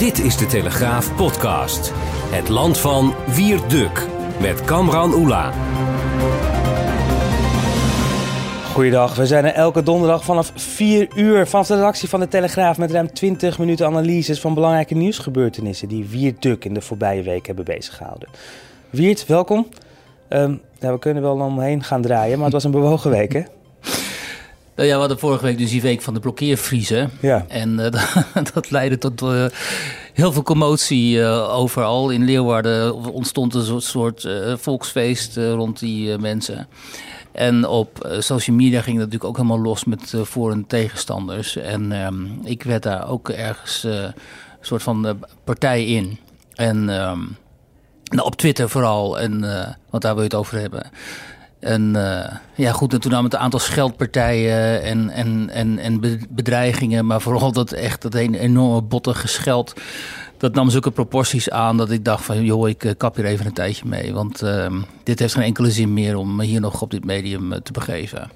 Dit is de Telegraaf podcast. Het land van Wierduk met Kamran Oela. Goeiedag, we zijn er elke donderdag vanaf 4 uur vanaf de redactie van de Telegraaf met ruim 20 minuten analyses van belangrijke nieuwsgebeurtenissen die Wierduk in de voorbije week hebben beziggehouden. Wiert, welkom. Ehm, we kunnen wel omheen gaan draaien, maar het was een bewogen week, hè? Nou ja, we hadden vorige week dus die week van de blokkeervriezen. Ja. En uh, dat leidde tot uh, heel veel commotie uh, overal. In Leeuwarden ontstond een soort volksfeest rond die mensen. En op social media ging het natuurlijk ook helemaal los met voor- en tegenstanders. En ehm, ik werd daar ook ergens een soort van partij in. En um, nou, op Twitter vooral, en, want daar wil je het over hebben. En uh, ja, goed, en toen nam het aantal scheldpartijen en, en, en, en bedreigingen, maar vooral dat echt dat een enorme botte gescheld. Dat nam zulke proporties aan dat ik dacht van, joh, ik kap hier even een tijdje mee. Want uh, dit heeft geen enkele zin meer om me hier nog op dit medium te begeven.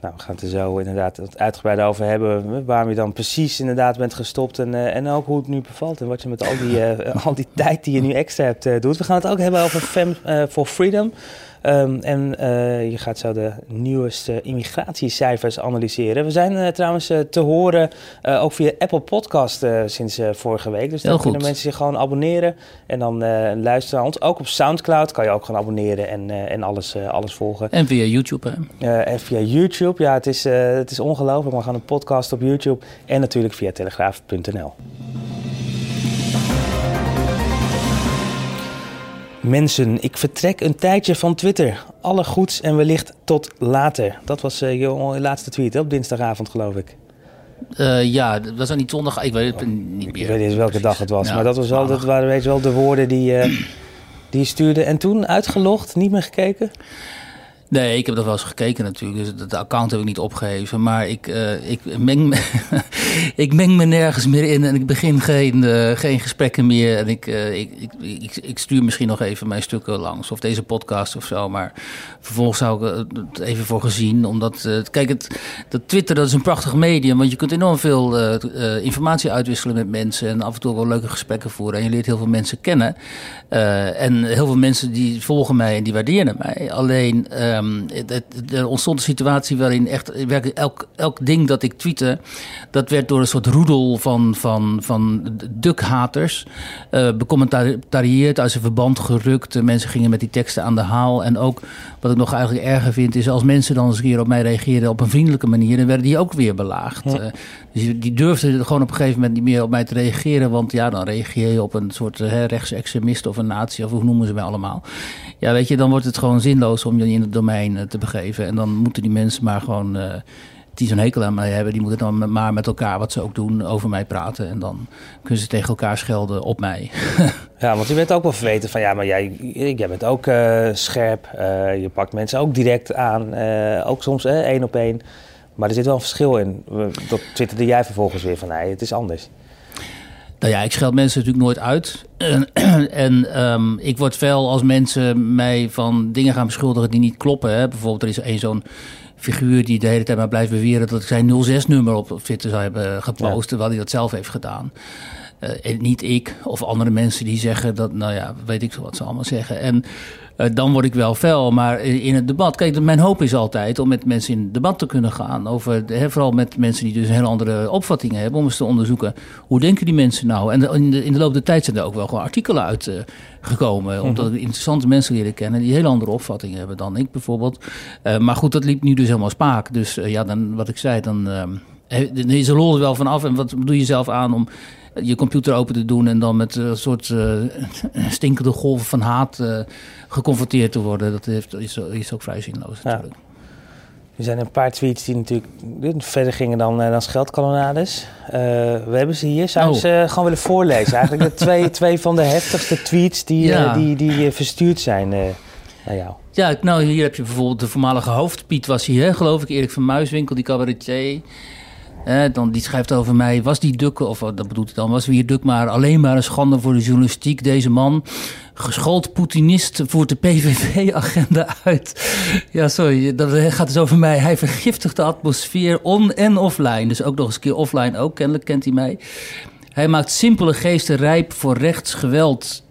Nou, we gaan het er zo inderdaad uitgebreid over hebben. Waarom je dan precies inderdaad bent gestopt. En, en ook hoe het nu bevalt. En wat je met al die, al die tijd die je nu extra hebt doet. We gaan het ook hebben over Fem for Freedom. Um, en uh, je gaat zo de nieuwste immigratiecijfers analyseren. We zijn uh, trouwens uh, te horen ook via Apple Podcast sinds vorige week. Dus dan kunnen mensen zich gewoon abonneren en dan luisteren naar ons. Ook op Soundcloud kan je ook gewoon abonneren en, en alles, alles volgen. En via YouTube hè? en via YouTube, ja het is, het is ongelooflijk. We gaan een podcast op YouTube en natuurlijk via telegraaf.nl. Mensen, ik vertrek een tijdje van Twitter. Alle goeds en wellicht tot later. Dat was uh, je laatste tweet hè, op dinsdagavond, geloof ik. Uh, ja, dat was ook niet zondag. Ik weet het niet meer. Ik weet niet welke dag het was. Ja, maar dat, was wel, dat waren weet je wel de woorden die, uh, die je stuurde. En toen uitgelogd, niet meer gekeken? Nee, ik heb er wel eens gekeken natuurlijk. Dus het account heb ik niet opgeheven. Maar ik, uh, ik, meng, me, ik meng me nergens meer in en ik begin geen, uh, geen gesprekken meer. En ik, uh, ik, ik, ik, ik, stuur misschien nog even mijn stukken langs. Of deze podcast of zo. Maar vervolgens zou ik het even voor gezien. Omdat, kijk, het, dat Twitter dat is een prachtig medium. Want je kunt enorm veel informatie uitwisselen met mensen. En af en toe wel leuke gesprekken voeren. En je leert heel veel mensen kennen. en heel veel mensen die volgen mij en die waarderen mij. Alleen... Um, er ontstond een situatie waarin echt elk, elk ding dat ik tweette, dat werd door een soort roedel van, van, van dukhaters uh, becommentarieerd, uit zijn verband gerukt. Mensen gingen met die teksten aan de haal. En ook wat ik nog eigenlijk erger vind, is als mensen dan eens een keer op mij reageerden op een vriendelijke manier, dan werden die ook weer belaagd. Ja. Uh, dus die, durfden gewoon op een gegeven moment niet meer op mij te reageren, want ja, dan reageer je op een soort uh, rechtsextremist of een nazi, of hoe noemen ze mij allemaal. Ja, weet je, dan wordt het gewoon zinloos om je in het domein te begeven. En dan moeten die mensen maar gewoon, uh, die zo'n hekel aan mij hebben, die moeten dan maar met elkaar, wat ze ook doen, over mij praten. En dan kunnen ze tegen elkaar schelden op mij. ja, want je bent ook wel verweten van, ja, maar jij, jij bent ook uh, scherp. Uh, je pakt mensen ook direct aan, ook soms één op één. Maar er zit wel een verschil in. Dat twitterde jij vervolgens weer van, nee, het is anders. Nou ja, ik scheld mensen natuurlijk nooit uit. En, en um, ik word fel als mensen mij van dingen gaan beschuldigen die niet kloppen. Hè. Bijvoorbeeld, er is een zo'n figuur die de hele tijd maar blijft beweren dat ik zijn 06-nummer op Twitter zou hebben gepost, ja. terwijl hij dat zelf heeft gedaan. Uh, niet ik of andere mensen die zeggen dat, nou ja, weet ik wat ze allemaal zeggen. En uh, dan word ik wel fel. Maar in het debat, kijk, mijn hoop is altijd om met mensen in debat te kunnen gaan. Over, hè, vooral met mensen die dus een heel andere opvattingen hebben. Om eens te onderzoeken, hoe denken die mensen nou? En in de, in de loop der tijd zijn er ook wel gewoon artikelen uit uh, gekomen. Mm -hmm. Omdat ik interessante mensen leren kennen die hele andere opvattingen hebben dan ik bijvoorbeeld. Maar goed, dat liep nu dus helemaal spaak. Dus ja, dan, wat ik zei, dan... Dan is er lol er wel vanaf. En wat doe je zelf aan om je computer open te doen en dan met een soort uh, stinkende golven van haat uh, geconfronteerd te worden. Dat heeft, is, is ook vrij zinloos natuurlijk. Ja. Er zijn een paar tweets die natuurlijk verder gingen dan, dan scheldkanonades. we hebben ze hier. Zou je oh. ze gewoon willen voorlezen? Eigenlijk de twee, twee van de heftigste tweets die, die, die verstuurd zijn naar jou. Ja, nou hier heb je bijvoorbeeld de voormalige hoofdpiet was hier, geloof ik. Erik van Muiswinkel, die cabaretier. Eh, dan, die schrijft over mij, was die Duk, of dat bedoelt hij dan, was weer Duk maar alleen maar een schande voor de journalistiek. Deze man, geschoold Poetinist, voert de PVV-agenda uit. Ja, sorry, dat gaat dus over mij. Hij vergiftigt de atmosfeer on- en offline. Dus ook nog eens een keer offline ook, kennelijk kent hij mij. Hij maakt simpele geesten rijp voor rechtsgeweld.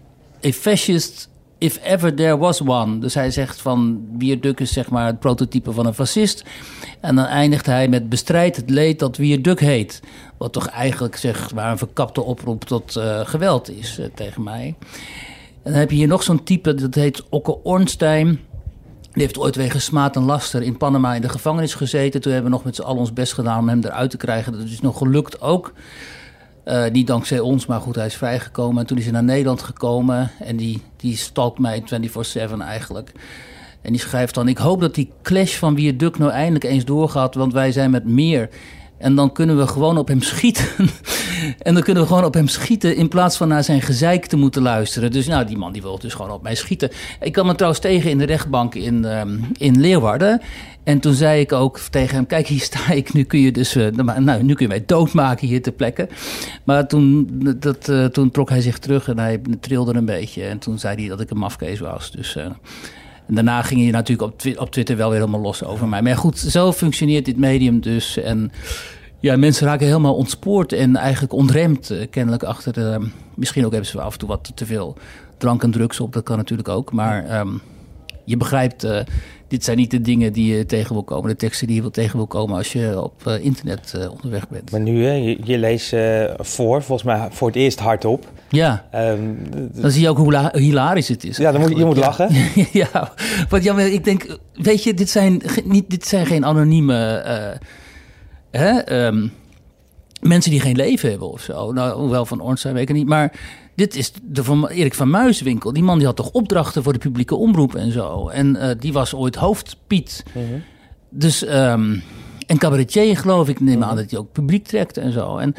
A fascist if ever there was one. Dus hij zegt van Wierduk is zeg maar het prototype van een fascist. En dan eindigt hij met bestrijd het leed dat Wierduk heet. Wat toch eigenlijk zeg maar een verkapte oproep tot uh, geweld is uh, tegen mij. En dan heb je hier nog zo'n type, dat heet Okke Ornstein. Die heeft ooit wegens smaad en laster in Panama in de gevangenis gezeten. Toen hebben we nog met z'n allen ons best gedaan om hem eruit te krijgen. Dat is nog gelukt ook. Uh, niet dankzij ons, maar goed, hij is vrijgekomen. En toen is hij naar Nederland gekomen en die, die stalkt mij 24-7 eigenlijk. En die schrijft dan: Ik hoop dat die clash van Duk nou eindelijk eens doorgaat, want wij zijn met meer. En dan kunnen we gewoon op hem schieten. en dan kunnen we gewoon op hem schieten in plaats van naar zijn gezeik te moeten luisteren. Dus nou, die man die wil dus gewoon op mij schieten. Ik kwam hem trouwens tegen in de rechtbank in, um, in Leeuwarden. En toen zei ik ook tegen hem: Kijk, hier sta ik. Nu kun je dus. Uh, nou, nu kun je mij doodmaken hier ter plekke. Maar toen, dat, uh, toen trok hij zich terug en hij trilde een beetje. En toen zei hij dat ik een mafkees was. Dus. Uh, en daarna ging je natuurlijk op, op Twitter wel weer helemaal los over mij. Maar goed, zo functioneert dit medium dus. En ja, mensen raken helemaal ontspoord en eigenlijk ontremd. kennelijk achter de. Misschien ook hebben ze af en toe wat te veel drank en drugs op. Dat kan natuurlijk ook. Maar um, je begrijpt dit zijn niet de dingen die je tegen wil komen, de teksten die je wil tegen wil komen als je op uh, internet uh, onderweg bent. Maar nu, hè, je, je leest uh, voor, volgens mij voor het eerst hardop. Ja, um, dan zie je ook hoe hilarisch het is. Ja, dan moet, je moet lachen. ja, want ja, ik denk, weet je, dit zijn, niet, dit zijn geen anonieme hè, um, mensen die geen leven hebben of zo. Nou, hoewel van Ornstein weet ik niet, maar dit is de van Erik van Muiswinkel. Die man die had toch opdrachten voor de publieke omroep en zo. En uh, die was ooit hoofdpiet. Mm -hmm. Dus, um, en cabaretier geloof ik, neem aan mm -hmm. dat hij ook publiek trekt en zo. En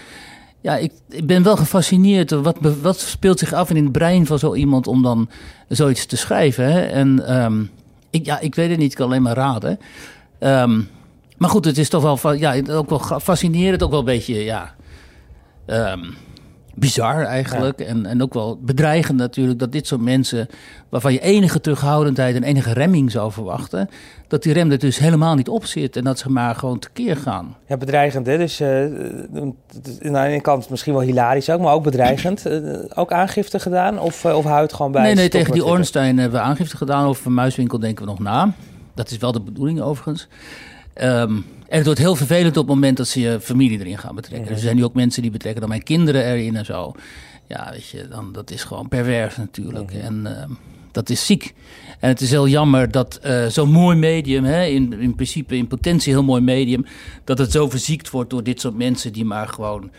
ja, ik, ik ben wel gefascineerd wat, wat speelt zich af in het brein van zo iemand om dan zoiets te schrijven. Hè? En um, ik, ja, ik weet het niet, ik kan alleen maar raden. Um, maar goed, het is toch wel, ja, ook wel fascinerend, ook wel een beetje, ja bizar eigenlijk. En, en ook wel bedreigend natuurlijk dat dit soort mensen, waarvan je enige terughoudendheid en enige remming zou verwachten, dat die rem er dus helemaal niet op zit en dat ze maar gewoon tekeer gaan. Ja, bedreigend hè. Dus uh, aan de ene kant misschien wel hilarisch ook, maar ook bedreigend. Uh, ook aangifte gedaan of, uh, of houdt gewoon bij? Nee, nee, tegen die Ornstein hebben we aangifte gedaan. Over Muiswinkel denken we nog na. Dat is wel de bedoeling overigens. Um, en het wordt heel vervelend op het moment dat ze je familie erin gaan betrekken. Dus er zijn nu ook mensen die betrekken dan mijn kinderen erin en zo. Ja, weet je, dan, dat is gewoon pervers natuurlijk. En uh, dat is ziek. En het is heel jammer dat uh, zo'n mooi medium, hè, in, in principe in potentie heel mooi medium, dat het zo verziekt wordt door dit soort mensen die maar gewoon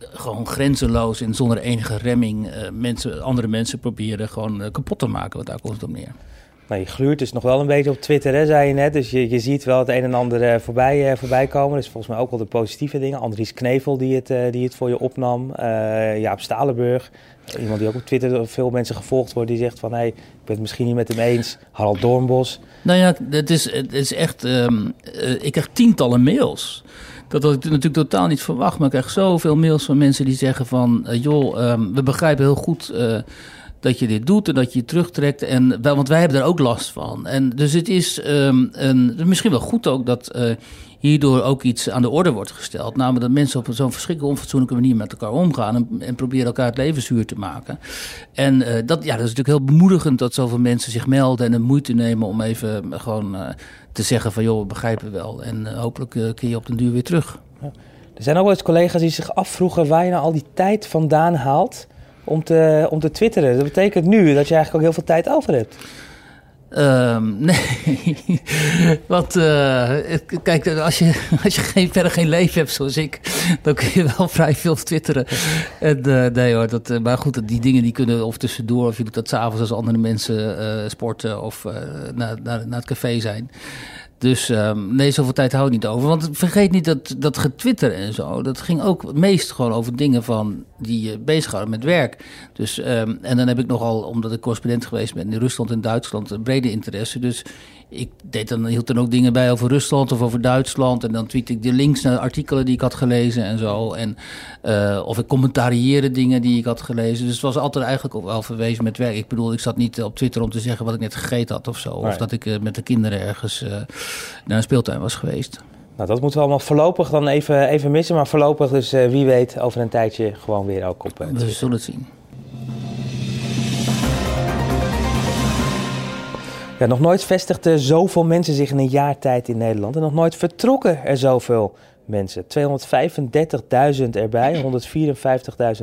gewoon grenzeloos en zonder enige remming uh, mensen, andere mensen proberen gewoon uh, kapot te maken. Wat daar komt het op neer. Nou, je gluurt dus nog wel een beetje op Twitter, hè, zei je net. Dus je, je ziet wel het een en ander uh, voorbij, uh, voorbij komen. Dus volgens mij ook wel de positieve dingen. Andries Knevel die het, uh, die het voor je opnam. Jaap Stalenburg, iemand die ook op Twitter veel mensen gevolgd wordt. Die zegt van, hé, hey, ik ben het misschien niet met hem eens. Harald Doornbos. Nou ja, het is, het is echt... Um, ik krijg tientallen mails. Dat had ik natuurlijk totaal niet verwacht. Maar ik krijg zoveel mails van mensen die zeggen van... joh, um, we begrijpen heel goed dat je dit doet en dat je je terugtrekt. En, want wij hebben daar ook last van. En dus het is um, een, misschien wel goed ook dat uh, hierdoor ook iets aan de orde wordt gesteld. Namelijk dat mensen op zo'n verschrikkelijk onfatsoenlijke manier met elkaar omgaan en, en proberen elkaar het leven zuur te maken. En uh, dat, ja, dat is natuurlijk heel bemoedigend dat zoveel mensen zich melden en de moeite nemen om even gewoon uh, te zeggen van joh, we begrijpen wel. En hopelijk keer je op den duur weer terug. Ja. Er zijn ook wel eens collega's die zich afvroegen waar je nou al die tijd vandaan haalt om te, om te twitteren. Dat betekent nu dat je eigenlijk ook heel veel tijd over hebt. Um, nee, want uh, kijk, als je, als je geen, verder geen leven hebt zoals ik, dan kun je wel vrij veel twitteren. En, uh, nee hoor, dat, uh, maar goed, die dingen die kunnen of tussendoor, of je doet dat s'avonds als andere mensen sporten of naar, naar, naar het café zijn. Dus um, nee, zoveel tijd houdt niet over. Want vergeet niet dat, dat getwitter en zo, dat ging ook het meest gewoon over dingen van die je bezighouden met werk. Dus, um, en dan heb ik nogal, omdat ik correspondent geweest ben in Rusland en Duitsland, een brede interesse. Dus ik deed dan, hield dan ook dingen bij over Rusland of over Duitsland. En dan tweet ik de links naar artikelen die ik had gelezen en zo. En, uh, of ik commentarieerde dingen die ik had gelezen. Dus het was altijd eigenlijk wel verwezen met werk. Ik bedoel, ik zat niet op Twitter om te zeggen wat ik net gegeten had of zo. Of dat ik uh, met de kinderen ergens uh, naar een speeltuin was geweest. Nou, dat moeten we allemaal voorlopig dan even, even missen. Maar voorlopig dus wie weet over een tijdje gewoon weer ook op. we zullen het zien. Ja, nog nooit vestigden zoveel mensen zich in een jaar tijd in Nederland. En nog nooit vertrokken er zoveel mensen. 235.000 erbij, 154.000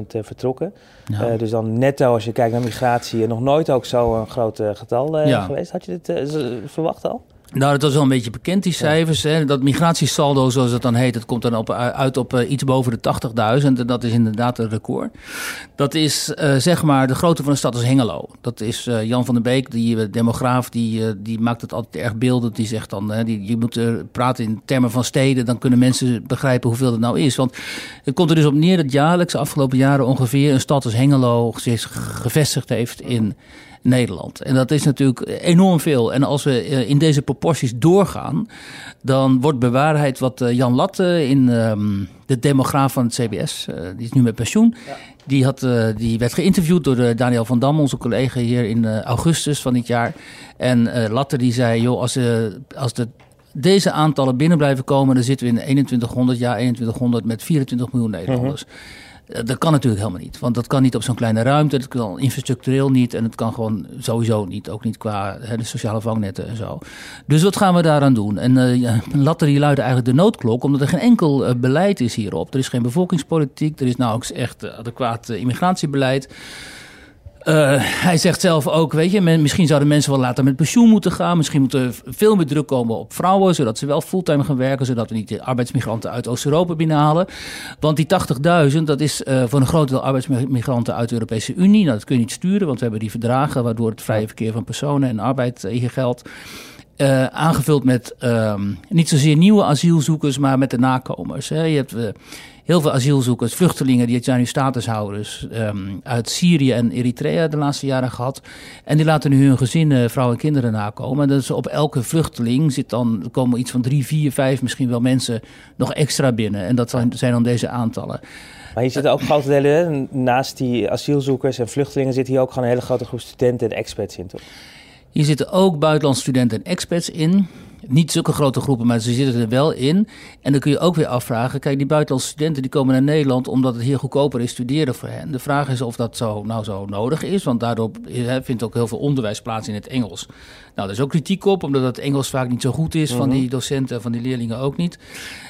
vertrokken. Ja. Uh, dus dan netto, als je kijkt naar migratie, nog nooit ook zo'n groot getal uh, ja. geweest. Had je dit verwacht al? Nou, dat was wel een beetje bekend, die cijfers. Hè? Dat migratiesaldo, zoals het dan heet, dat komt dan op, uit op uh, iets boven de 80.000. En dat is inderdaad een record. Dat is uh, zeg maar de grootte van een stad als Hengelo. Dat is uh, Jan van der Beek, die demograaf, die, die maakt het altijd erg beeldend. Die zegt dan, die, je moet praten in termen van steden, dan kunnen mensen begrijpen hoeveel het nou is. Want het komt er dus op neer dat jaarlijks, de afgelopen jaren ongeveer, een stad als Hengelo zich gevestigd heeft in Nederland. En dat is natuurlijk enorm veel. En als we eh, in deze proporties doorgaan, dan wordt bewaarheid wat eh, Jan Latte in ehm, de demograaf van het CBS, eh, die is nu met pensioen, die, had, die werd geïnterviewd door Daniel van Dam, onze collega hier in augustus van dit jaar. En Latte die zei, joh, als, als de deze aantallen binnen blijven komen, dan zitten we in 2100 jaar, 2100 met 24 miljoen Nederlanders. Mhm. Eh, dat kan natuurlijk helemaal niet. Want dat kan niet op zo'n kleine ruimte. Dat kan infrastructureel niet. En het kan gewoon sowieso niet. Ook niet qua hè, de sociale vangnetten en zo. Dus wat gaan we daaraan doen? En uh, Latter die luidde eigenlijk de noodklok. Omdat er geen enkel uh, beleid is hierop. Er is geen bevolkingspolitiek. Er is nauwelijks echt adequaat immigratiebeleid. Uh, hij zegt zelf ook, weet je, misschien zouden mensen wel later met pensioen moeten gaan. Misschien moet er veel meer druk komen op vrouwen, zodat ze wel fulltime gaan werken. Zodat we niet de arbeidsmigranten uit Oost-Europa binnenhalen. Want die 80.000, dat is uh, voor een groot deel arbeidsmigranten uit de Europese Unie. Nou, dat kun je niet sturen, want we hebben die verdragen waardoor het vrije verkeer van personen en arbeid hier geldt. Uh, aangevuld met um, niet zozeer nieuwe asielzoekers, maar met de nakomers. Hè. Je hebt uh, heel veel asielzoekers, vluchtelingen, die zijn nu statushouders um, uit Syrië en Eritrea de laatste jaren gehad. En die laten nu hun gezinnen, vrouwen en kinderen nakomen. En dus op elke vluchteling zit dan, komen iets van drie, vier, vijf, misschien wel mensen nog extra binnen. En dat zijn, zijn dan deze aantallen. Maar hier zitten ook grote delen, naast die asielzoekers en vluchtelingen, zit hier ook gewoon een hele grote groep studenten en experts in, toch? Hier zitten ook buitenlandse studenten en expats in. Niet zulke grote groepen, maar ze zitten er wel in. En dan kun je ook weer afvragen: kijk, die buitenlandse studenten die komen naar Nederland omdat het hier goedkoper is studeren voor hen. De vraag is of dat zo, nou zo nodig is, want daardoor vindt ook heel veel onderwijs plaats in het Engels. Nou, er is ook kritiek op, omdat het Engels vaak niet zo goed is van mhm. die docenten, van die leerlingen ook niet.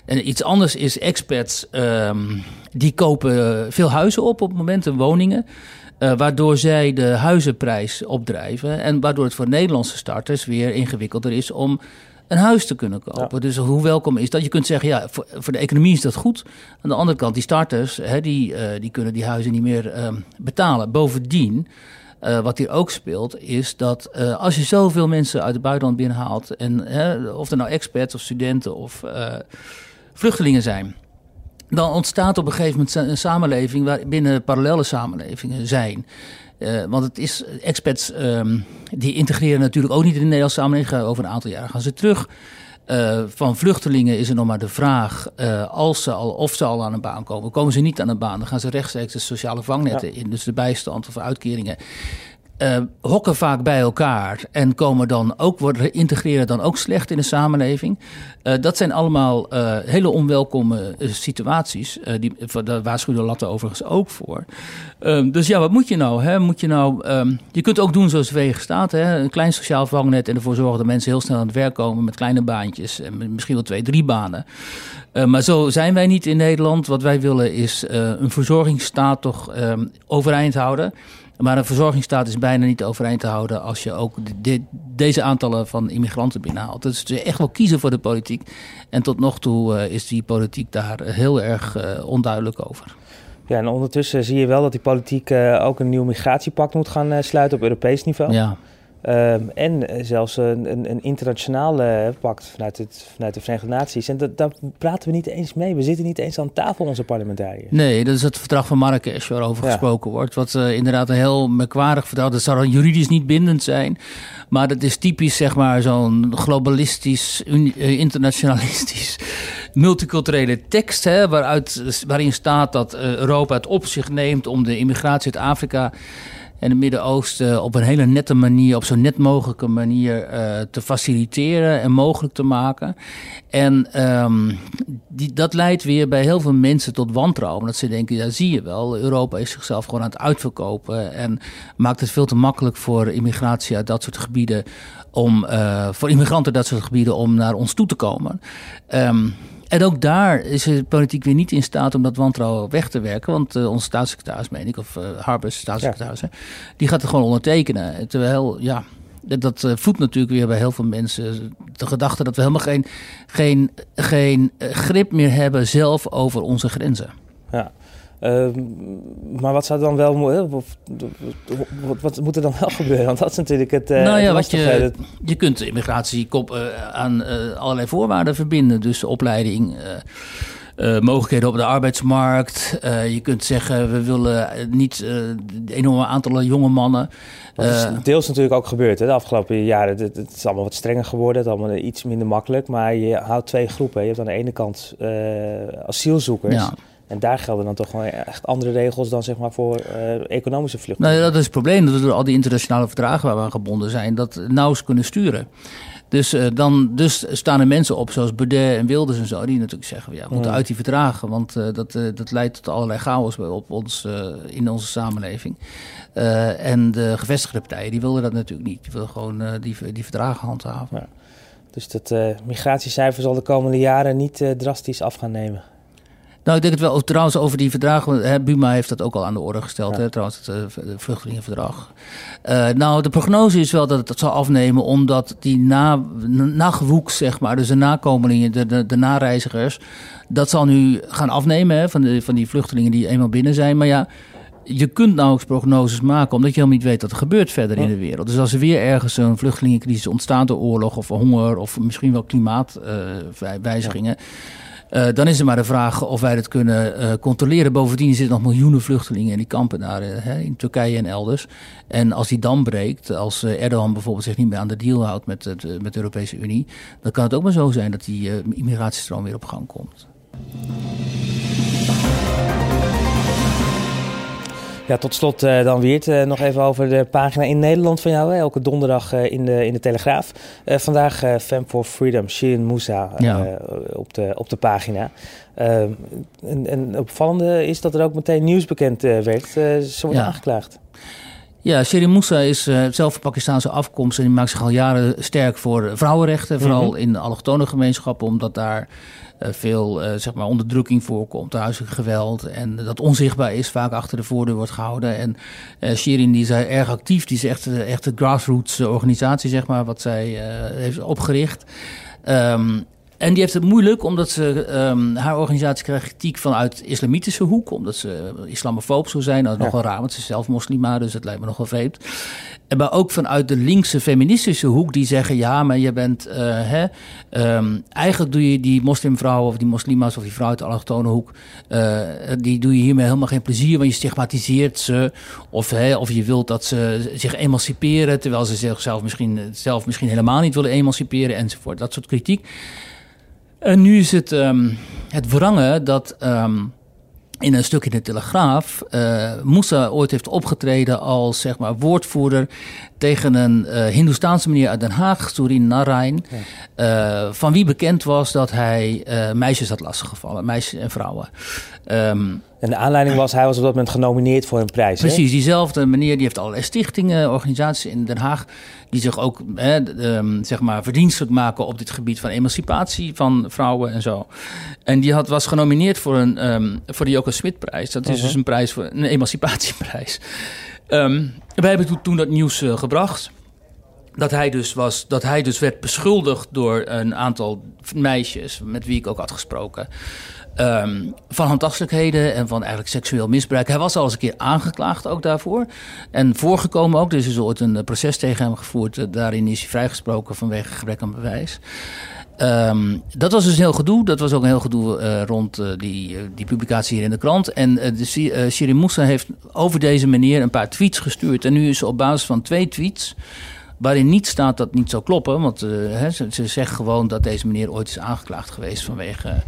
En iets anders is expats, um, die kopen veel huizen op op momenten, woningen. Uh, waardoor zij de huizenprijs opdrijven. En waardoor het voor Nederlandse starters weer ingewikkelder is om een huis te kunnen kopen. Dus hoe welkom is dat? Je kunt zeggen, ja, voor, voor, de economie is dat goed. Aan de andere kant, die starters, hè, die, uh, die kunnen die huizen niet meer uh, betalen. Bovendien, uh, wat hier ook speelt, is dat als je zoveel mensen uit het buitenland binnenhaalt... en of er nou experts of studenten of vluchtelingen zijn dan ontstaat op een gegeven moment een samenleving waar binnen parallele samenlevingen zijn. Uh, want het is, expats um, die integreren natuurlijk ook niet in de Nederlandse samenleving. Over een aantal jaren gaan ze terug. Uh, van vluchtelingen is er nog maar de vraag, uh, als ze al, of ze al aan een baan komen. Komen ze niet aan een baan, dan gaan ze rechtstreeks de sociale vangnetten ja. in. Dus de bijstand of uitkeringen uh, hokken vaak bij elkaar en komen dan ook, worden integreren dan ook slecht in de samenleving. Uh, dat zijn allemaal uh, hele onwelkome situaties. die, daar waarschuwde Latte overigens ook voor. Um, dus ja, wat moet je nou? Hè? Moet je, nou um, je kunt ook doen zoals Wegen staat. Hè? Een klein sociaal vangnet en ervoor zorgen dat mensen heel snel aan het werk komen met kleine baantjes. En misschien wel twee, drie banen. maar zo zijn wij niet in Nederland. Wat wij willen is een verzorgingsstaat toch um, overeind houden. Maar een verzorgingsstaat is bijna niet overeind te houden als je ook deze aantallen van immigranten binnenhaalt. Dus je echt wel kiezen voor de politiek. En tot nog toe uh, is die politiek daar heel erg uh, onduidelijk over. Ja, en ondertussen zie je wel dat die politiek uh, ook een nieuw migratiepact moet gaan sluiten op Europees niveau. Ja. Ehm, en zelfs een, een, een internationaal pact vanuit, het, vanuit de Verenigde Naties. En dat, daar praten we niet eens mee. We zitten niet eens aan tafel, onze parlementariërs. Nee, dat is het verdrag van Marrakesh waarover gesproken wordt. Wat inderdaad een heel merkwaardig verdrag. Dat zou dan juridisch niet bindend zijn. Maar dat is typisch, zeg maar, zo'n globalistisch, internationalistisch multiculturele tekst, hè, waaruit, waarin staat dat eh, Europa het op zich neemt om de immigratie uit Afrika en het Midden-Oosten op een hele nette manier, op zo net mogelijke manier uh, te faciliteren en mogelijk te maken. En um, die, dat leidt weer bij heel veel mensen tot wantrouwen. Dat ze denken, ja zie je wel, Europa is zichzelf gewoon aan het uitverkopen en maakt het veel te makkelijk voor immigratie uit dat soort gebieden om, uh, voor immigranten dat soort gebieden om naar ons toe te komen. Um, en ook daar is de politiek weer niet in staat om dat wantrouwen weg te werken. Want uh, onze staatssecretaris, meen ik, of uh, Harbers staatssecretaris, die gaat er gewoon ondertekenen. Terwijl, ja, dat voedt natuurlijk weer bij heel veel mensen de gedachte dat we helemaal geen, geen, geen grip meer hebben zelf over onze grenzen. Ja. Ehm, maar wat zou dan wel wat, wat, moet er dan wel gebeuren? Want dat is natuurlijk het. Uh, nou ja, wat je, je kunt de immigratie uh, aan uh, allerlei voorwaarden verbinden. Dus opleiding. mogelijkheden op de arbeidsmarkt. je kunt zeggen, we willen niet een enorme aantallen jonge mannen. Dat is deels natuurlijk ook gebeurd hè, de afgelopen jaren. Het, het, is allemaal wat strenger geworden, het is allemaal iets minder makkelijk. Maar je houdt twee groepen. Je hebt aan de ene kant asielzoekers. Ja. En daar gelden dan toch wel echt andere regels dan zeg maar voor uh, economische vluchtelingen. Nou, dat is het probleem, dat we door al die internationale verdragen waar we aan gebonden zijn, dat nauwelijks kunnen sturen. Dus, uh, dan, dus staan er mensen op, zoals Baudet en Wilders en zo, die natuurlijk zeggen: ja, we moeten uit die verdragen, want uh, dat, dat leidt tot allerlei chaos op ons, in onze samenleving. en de gevestigde partijen, die wilden dat natuurlijk niet. Die willen gewoon die, die verdragen handhaven. Ja. Dus dat migratiecijfer zal de komende jaren niet drastisch af gaan nemen. Nou, ik denk het wel. Trouwens, over die verdragen. Hè, Buma heeft dat ook al aan de orde gesteld. Hè, trouwens, het uh, vluchtelingenverdrag. Uh, nou, de prognose is wel dat het zal afnemen. Omdat die na, nagewoek, zeg maar. Dus de nakomelingen, de, de, de nareizigers. Dat zal nu gaan afnemen hè, van, de, van die vluchtelingen die eenmaal binnen zijn. Maar ja. Je kunt nauwelijks prognoses maken, omdat je helemaal niet weet wat er gebeurt verder in de wereld. Dus als er weer ergens een vluchtelingencrisis ontstaat door oorlog of honger of misschien wel klimaatwijzigingen. Uh, uh, dan is er maar de vraag of wij dat kunnen uh, controleren. Bovendien zitten nog miljoenen vluchtelingen in die kampen daar uh, in Turkije en elders. En als die dam breekt, als Erdogan bijvoorbeeld zich niet meer aan de deal houdt met, het, met de Europese Unie, dan kan het ook maar zo zijn dat die immigratiestroom weer op gang komt. Ja, tot slot uh, dan Wiert, uh, nog even over de pagina in Nederland van jou. Hè? Elke donderdag uh, in, de, in de Telegraaf. vandaag Fem for Freedom, Shirin Moussa ja. op, de, op de pagina. en, en opvallende is dat er ook meteen nieuws bekend werd. ze wordt ja. aangeklaagd. Ja, Shirin Moussa is uh, zelf van Pakistaanse afkomst en die maakt zich al jaren sterk voor vrouwenrechten. Vooral mm -hmm. in de allochtone gemeenschappen, omdat daar uh, veel uh, zeg maar onderdrukking voorkomt, huiselijk geweld. En dat onzichtbaar is, vaak achter de voordeur wordt gehouden. En Shirin die is erg actief, die is echt, echt de grassroots organisatie, zeg maar, wat zij heeft opgericht. Um, en die heeft het moeilijk omdat ze, um, haar organisatie krijgt kritiek vanuit de islamitische hoek. Omdat ze islamofoob zou zijn. Dat is ja. nogal raar, want ze is zelf moslima, dus dat lijkt me nogal vreemd. En maar ook vanuit de linkse feministische hoek, die zeggen: ja, maar je bent. Uh, hè, um, eigenlijk doe je die moslimvrouwen of die moslima's of die vrouw uit de allochtone hoek. Uh, die doe je hiermee helemaal geen plezier, want je stigmatiseert ze. Of, hè, of je wilt dat ze zich emanciperen, terwijl ze zichzelf misschien, zelf misschien helemaal niet willen emanciperen enzovoort. Dat soort kritiek. En nu is het, um, het wrangen dat um, in een stuk in de Telegraaf uh, Moussa ooit heeft opgetreden als zeg maar, woordvoerder tegen een uh, Hindoestaanse meneer uit Den Haag, Surin Narain, ja. uh, van wie bekend was dat hij meisjes had lastiggevallen, meisjes en vrouwen. Um, en de aanleiding was, hij was op dat moment genomineerd voor een prijs. Precies, hè? diezelfde meneer die heeft allerlei stichtingen, organisaties in Den Haag, die zich ook hè, um, zeg maar verdienstelijk maken op dit gebied van emancipatie van vrouwen en zo. En die had, was genomineerd voor, een, um, voor de Joko Smit-prijs. Dat is uh -huh. dus een prijs voor een emancipatieprijs. Um, wij hebben toen, toen dat nieuws uh, gebracht dat hij, dus was, dat hij dus werd beschuldigd door een aantal meisjes met wie ik ook had gesproken. Ehm, van handtastelijkheden en van eigenlijk seksueel misbruik. Hij was al eens een keer aangeklaagd ook daarvoor. En voorgekomen ook. Dus is ooit een proces tegen hem gevoerd. daarin is hij vrijgesproken vanwege gebrek aan bewijs. Um, dat was dus een heel gedoe. Dat was ook een heel gedoe uh, rond die, die publicatie hier in de krant. En de Shirin Moussa heeft over deze manier een paar tweets gestuurd. En nu is ze op basis van twee tweets waarin niet staat dat niet zou kloppen. Want ze, ze, zegt gewoon dat deze meneer ooit is aangeklaagd geweest vanwege...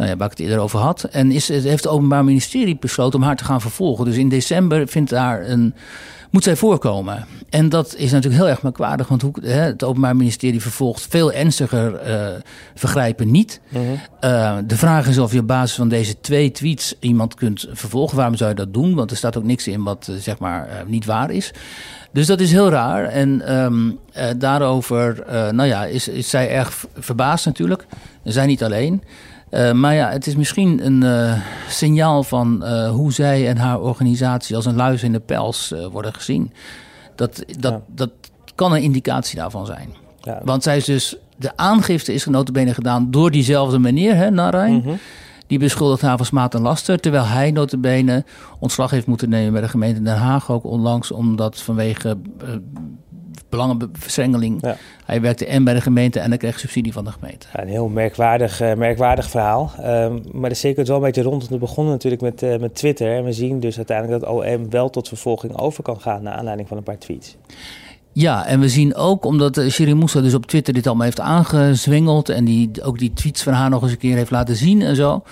Nou ja, waar ik het eerder over had. En is, heeft het Openbaar Ministerie besloten om haar te gaan vervolgen. Dus in december vindt daar een moet zij voorkomen. En dat is natuurlijk heel erg merkwaardig, want hoe, hè, het Openbaar Ministerie vervolgt veel ernstiger uh, vergrijpen niet. Mm -hmm. uh, de vraag is of je op basis van deze twee tweets iemand kunt vervolgen. Waarom zou je dat doen? Want er staat ook niks in wat zeg maar niet waar is. Dus dat is heel raar. En um, daarover nou ja, is, is zij erg verbaasd natuurlijk. Zij niet alleen. Uh, maar ja, het is misschien een uh, signaal van uh, hoe zij en haar organisatie als een luis in de pels worden gezien. Dat, dat, ja. dat kan een indicatie daarvan zijn. Ja. Want zij is dus, de aangifte is notabene gedaan door diezelfde meneer, hè, Narai. Mm -hmm. Die beschuldigt haar van smaad en laster. Terwijl hij notabene ontslag heeft moeten nemen bij de gemeente Den Haag ook onlangs. Omdat vanwege belangenverstrengeling. Ja. Hij werkte en bij de gemeente en hij kreeg subsidie van de gemeente. Ja, een heel merkwaardig, uh, merkwaardig verhaal. Um, maar de cirkel is wel een beetje rond. We begonnen natuurlijk met, uh, met Twitter. En we zien dus uiteindelijk dat OM wel tot vervolging over kan gaan... naar aanleiding van een paar tweets. Ja, en we zien ook, omdat uh, Shirin Moussa dus op Twitter dit allemaal heeft aangezwengeld... en die, ook die tweets van haar nog eens een keer heeft laten zien en zo...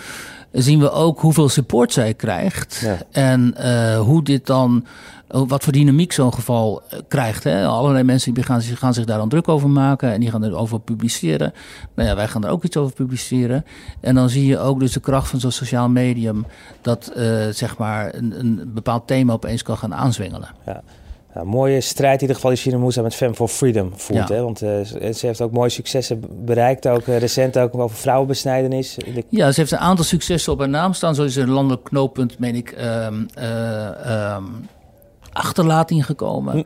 zien we ook hoeveel support zij krijgt. Ja. En hoe dit dan wat voor dynamiek zo'n geval krijgt. Hè? Allerlei mensen die gaan, gaan, zich daar dan druk over maken en die gaan erover publiceren. Nou ja, wij gaan er ook iets over publiceren. En dan zie je ook dus de kracht van zo'n sociaal medium dat uh, zeg maar een, een, bepaald thema opeens kan gaan aanzwengelen. Ja. Nou, mooie strijd in ieder geval die China Moussa met Fem for Freedom voert. Ja. Hè? Want uh, ze heeft ook mooie successen bereikt, ook uh, recent ook over vrouwenbesnijdenis. De... Ja, ze heeft een aantal successen op haar naam staan. Zo is een landelijk knooppunt, meen ik, uh, um, achterlating gekomen. Hm.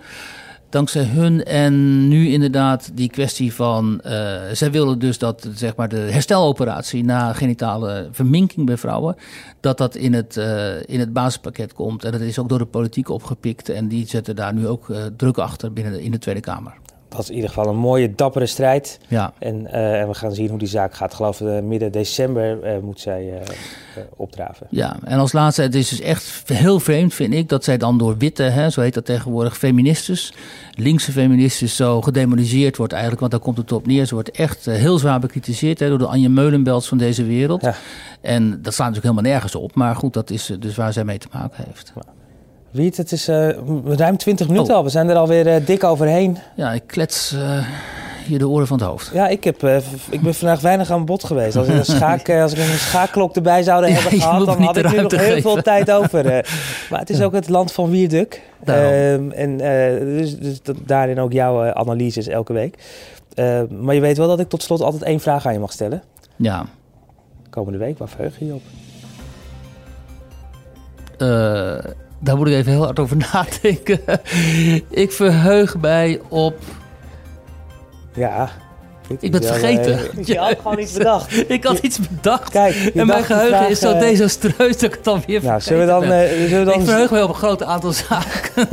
Dankzij hun en nu inderdaad die kwestie van... Uh, zij willen dus dat zeg maar, de hersteloperatie na genitale verminking bij vrouwen... dat dat in het, uh, in het basispakket komt. En dat is ook door de politiek opgepikt. En die zetten daar nu ook uh, druk achter binnen de, in de Tweede Kamer dat is in ieder geval een mooie, dappere strijd. Ja. En, uh, en we gaan zien hoe die zaak gaat. Ik geloof uh, midden december uh, moet zij opdraven. Ja, en als laatste, het is dus echt heel vreemd, vind ik, dat zij dan door witte, hè, zo heet dat tegenwoordig, feministes, linkse feministes, zo gedemoniseerd wordt eigenlijk. Want daar komt het op neer. Ze wordt echt heel zwaar bekritiseerd hè, door de Anje Meulenbels van deze wereld. Ja. En dat staat natuurlijk helemaal nergens op. Maar goed, dat is dus waar zij mee te maken heeft. Ja. Wiet, het is uh, ruim 20 minuten oh. al. We zijn er alweer uh, dik overheen. Ja, ik klets uh, hier de oren van het hoofd. Ja, ik, heb, ik ben vandaag weinig aan bod geweest. Als, ik een schaak, als ik een schaakklok erbij zouden ja, hebben gehad, dan had ik nu nog heel geven. veel tijd over. maar het is ook het land van Wierduk. Ehm, en dus, dus daarin ook jouw analyses elke week. Ehm, maar je weet wel dat ik tot slot altijd één vraag aan je mag stellen. Ja. Komende week, waar verheug je je op? Daar moet ik even heel hard over nadenken. ik verheug mij op. Ja. Ik ben het vergeten. Uh, je had gewoon iets bedacht. ik had iets bedacht. Kijk, en mijn geheugen vraag, is zo uh, desastreus dat ik het dan weer nou, zullen we dan, uh, zullen we dan... Ik verheug mij op een groot aantal zaken.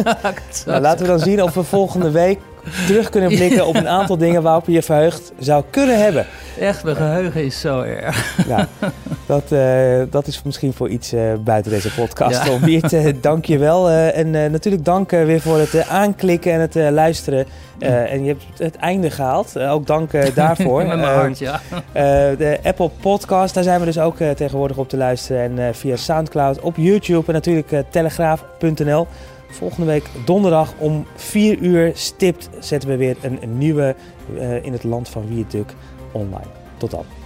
nou, laten we dan zien of we volgende week terug kunnen blikken op een aantal dingen waarop je je verheugd zou kunnen hebben. Echt, mijn geheugen is zo erg. Ja, dat, uh, dat is misschien voor iets uh, buiten deze podcast. Ja. Wiert, uh, dank je wel. en natuurlijk dank weer voor het aanklikken en het luisteren. en je hebt het einde gehaald. ook dank daarvoor. Met mijn hart, ja. de Apple Podcast, daar zijn we dus ook tegenwoordig op te luisteren. En via Soundcloud, op YouTube en natuurlijk telegraaf.nl. Volgende week donderdag om 4 uur stipt zetten we weer een, nieuwe uh, in het land van Wierduk online. Tot dan.